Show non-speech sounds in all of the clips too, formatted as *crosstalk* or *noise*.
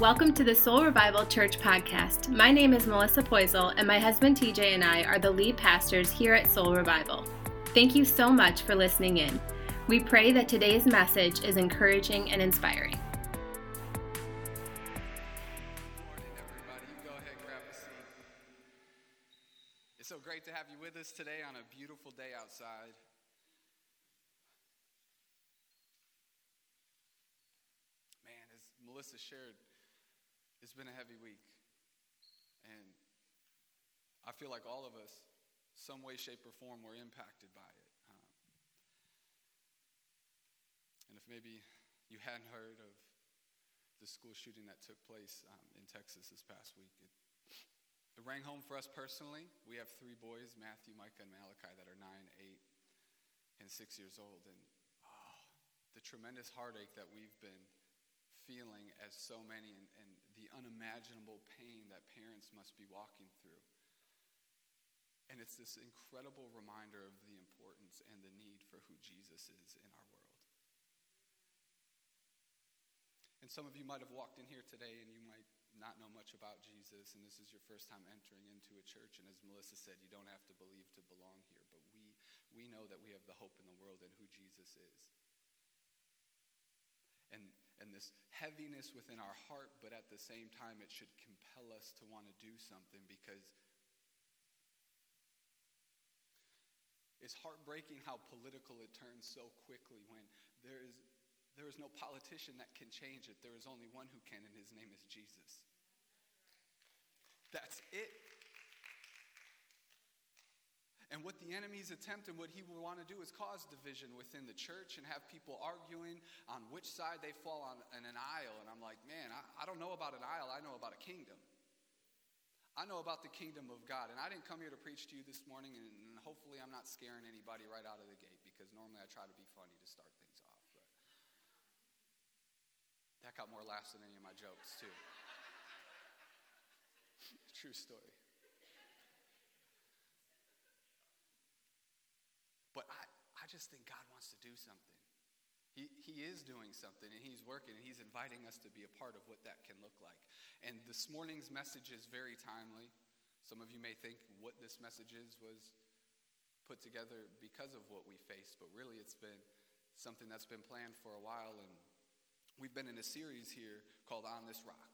welcome to the Soul Revival Church podcast. My name is Melissa Poisel, and my husband TJ and I are the lead pastors here at Soul Revival. Thank you so much for listening in. We pray that today's message is encouraging and inspiring. It's so great to have you with us today on a beautiful day outside. Man, as Melissa shared, it's been a heavy week. And I feel like all of us, some way, shape, or form, were impacted by it. Um, and if maybe you hadn't heard of the school shooting that took place um, in Texas this past week. It, it rang home for us personally. We have three boys Matthew, Micah, and Malachi that are nine, eight, and six years old. And oh, the tremendous heartache that we've been feeling as so many, and, and unimaginable pain that parents must be walking through. And it's this incredible reminder of the importance and the need for who Jesus is in our world. And some of you might have walked in here today and you might not know much about Jesus, and this is your first time entering into a church. And as Melissa said, you don't have to believe to belong here, but we, we know that we have the hope in the world and who Jesus is. This heaviness within our heart, but at the same time, it should compel us to want to do something because it's heartbreaking how political it turns so quickly when there is there is no politician that can change it. There is only one who can, and his name is Jesus. That's it. And what the enemy's attempt and what he will want to do is cause division within the church and have people arguing on which side they fall on in an aisle. And I'm like, man, I, I don't know about an aisle, I know about a kingdom. I know about the kingdom of God. And I didn't come here to preach to you this morning, and, and hopefully I'm not scaring anybody right out of the gate because normally I try to be funny to start things off. But that got more laughs than any of my jokes, too. *laughs* True story. But I, I just think God wants to do something. He, he is doing something and he's working and he's inviting us to be a part of what that can look like. And this morning's message is very timely. Some of you may think what this message is was put together because of what we face, but really it's been something that's been planned for a while. And we've been in a series here called On This Rock.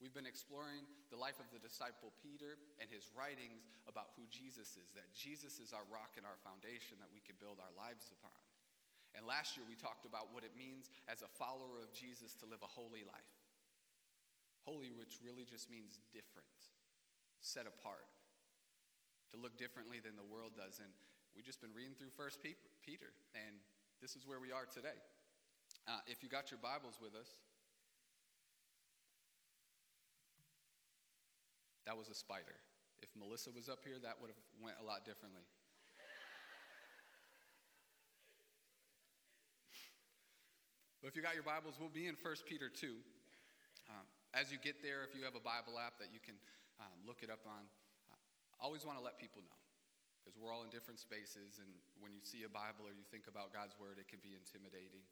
We've been exploring the life of the disciple Peter and his writings about who Jesus is, that Jesus is our rock and our foundation that we can build our lives upon. And last year we talked about what it means as a follower of Jesus to live a holy life. Holy, which really just means different, set apart, to look differently than the world does. And we've just been reading through First Peter, and this is where we are today. Uh, if you got your Bibles with us, that was a spider. If Melissa was up here, that would have went a lot differently. But if you got your Bibles, we'll be in 1 Peter 2. Um, as you get there, if you have a Bible app that you can um, look it up on, uh, I always want to let people know because we're all in different spaces, and when you see a Bible or you think about God's Word, it can be intimidating.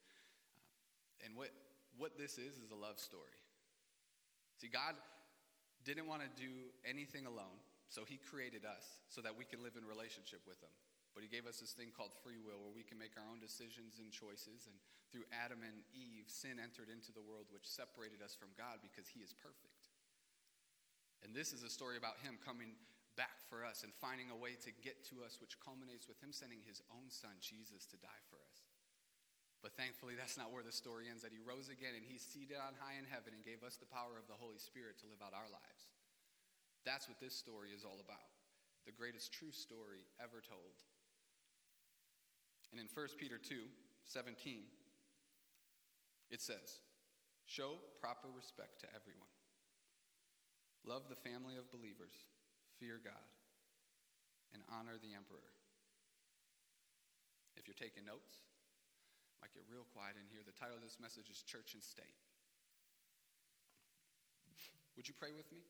Uh, and what, what this is is a love story. See, God didn't want to do anything alone, so He created us so that we can live in relationship with Him. But he gave us this thing called free will where we can make our own decisions and choices. And through Adam and Eve, sin entered into the world, which separated us from God because he is perfect. And this is a story about him coming back for us and finding a way to get to us, which culminates with him sending his own son, Jesus, to die for us. But thankfully, that's not where the story ends, that he rose again and he's seated on high in heaven and gave us the power of the Holy Spirit to live out our lives. That's what this story is all about. The greatest true story ever told. And in 1 Peter 2 17, it says, Show proper respect to everyone. Love the family of believers, fear God, and honor the emperor. If you're taking notes, might get real quiet in here. The title of this message is Church and State. Would you pray with me?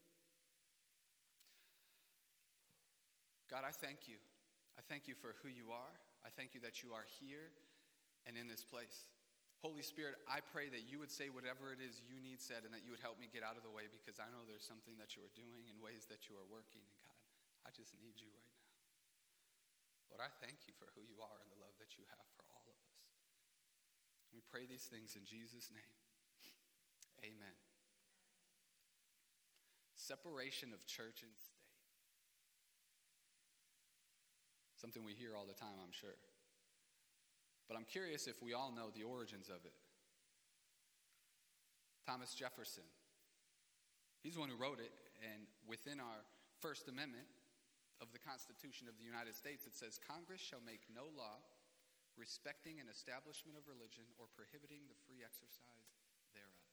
God, I thank you. I thank you for who you are. I thank you that you are here and in this place. Holy Spirit, I pray that you would say whatever it is you need said and that you would help me get out of the way because I know there's something that you are doing in ways that you are working. And God, I just need you right now. Lord, I thank you for who you are and the love that you have for. We pray these things in Jesus' name. Amen. Separation of church and state. Something we hear all the time, I'm sure. But I'm curious if we all know the origins of it. Thomas Jefferson, he's the one who wrote it, and within our First Amendment of the Constitution of the United States, it says Congress shall make no law respecting an establishment of religion or prohibiting the free exercise thereof.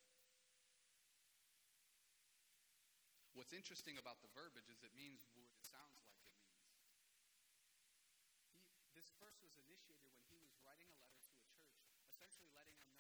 What's interesting about the verbiage is it means what it sounds like it means. He, this first was initiated when he was writing a letter to a church, essentially letting them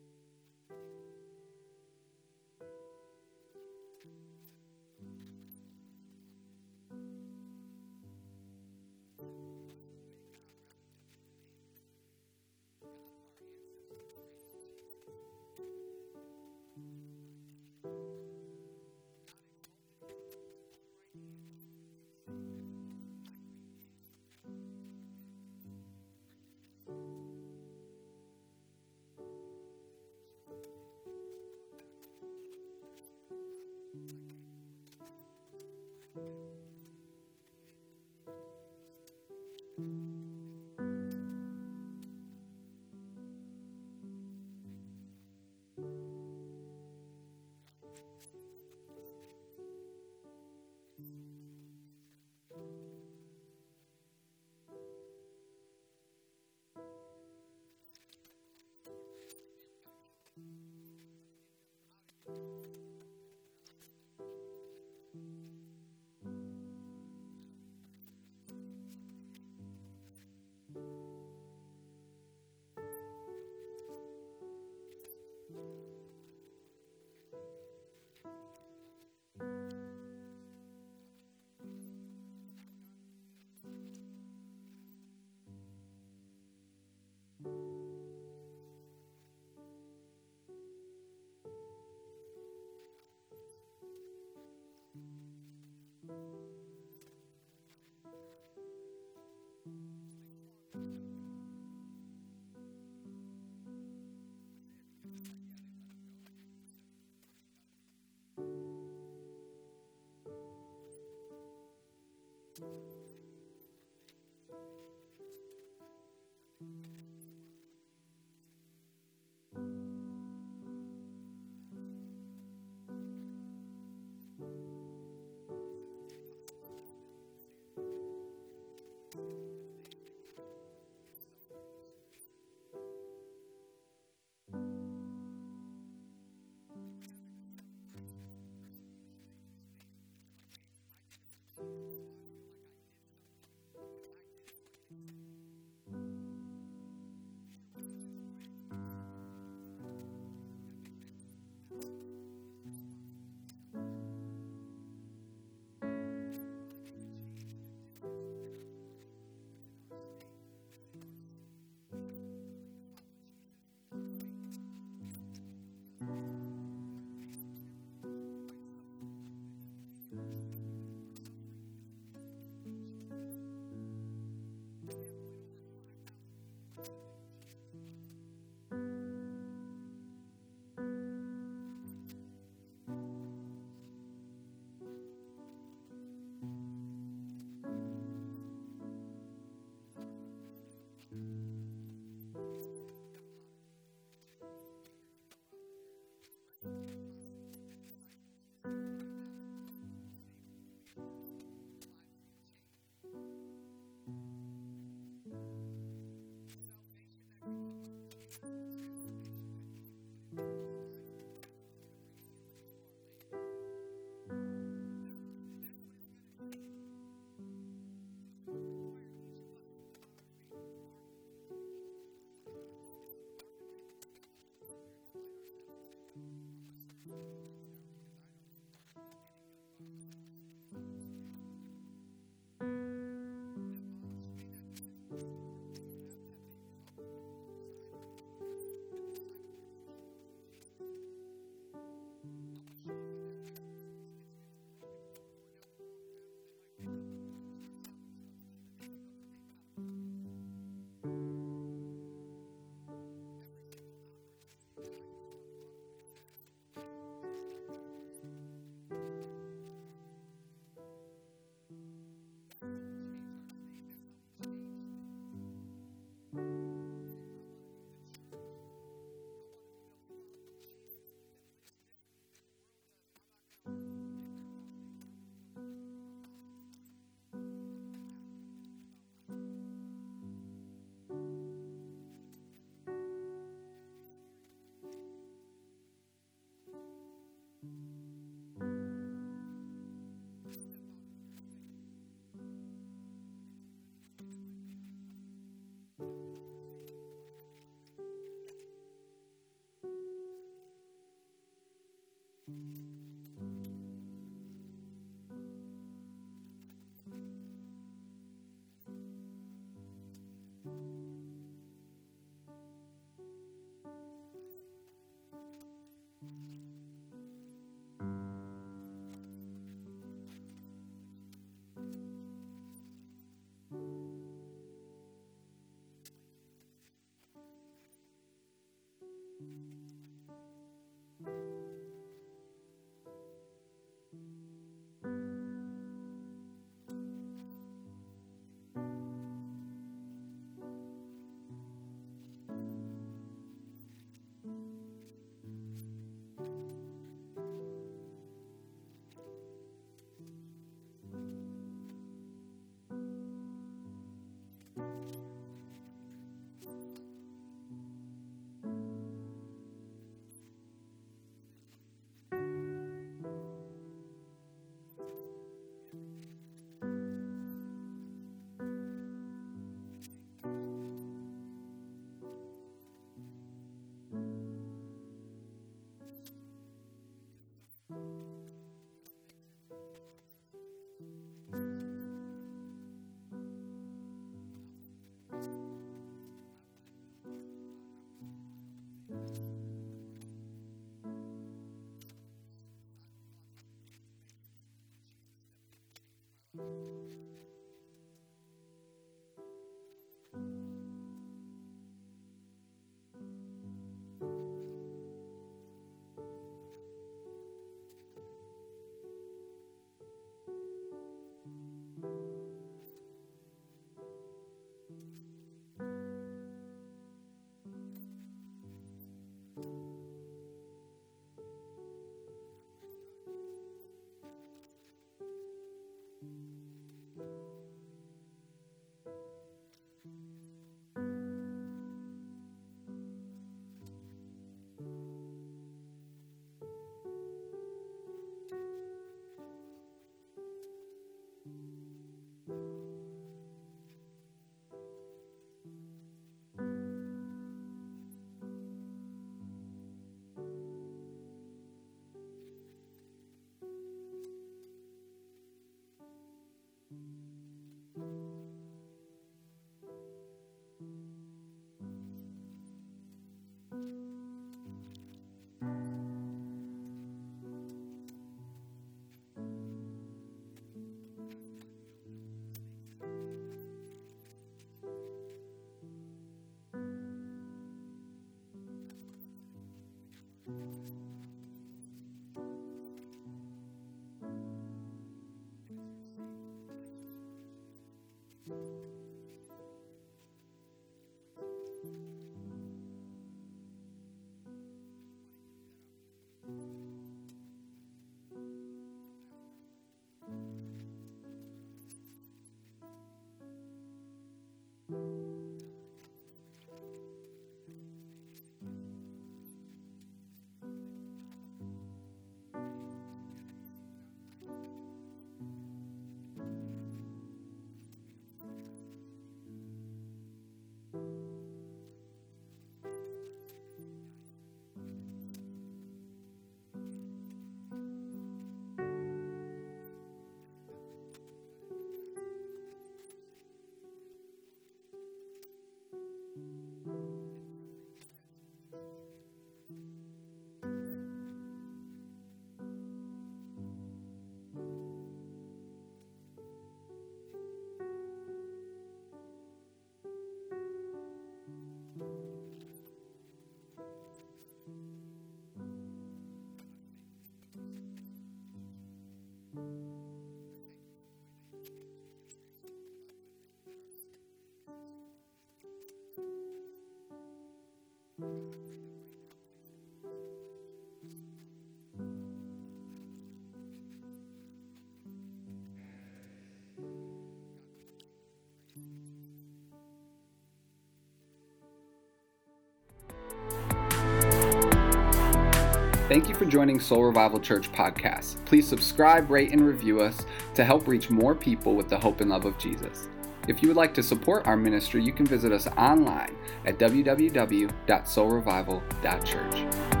Thank you for joining Soul Revival Church podcast. Please subscribe, rate, and review us to help reach more people with the hope and love of Jesus. If you would like to support our ministry, you can visit us online at www.soulrevival.church.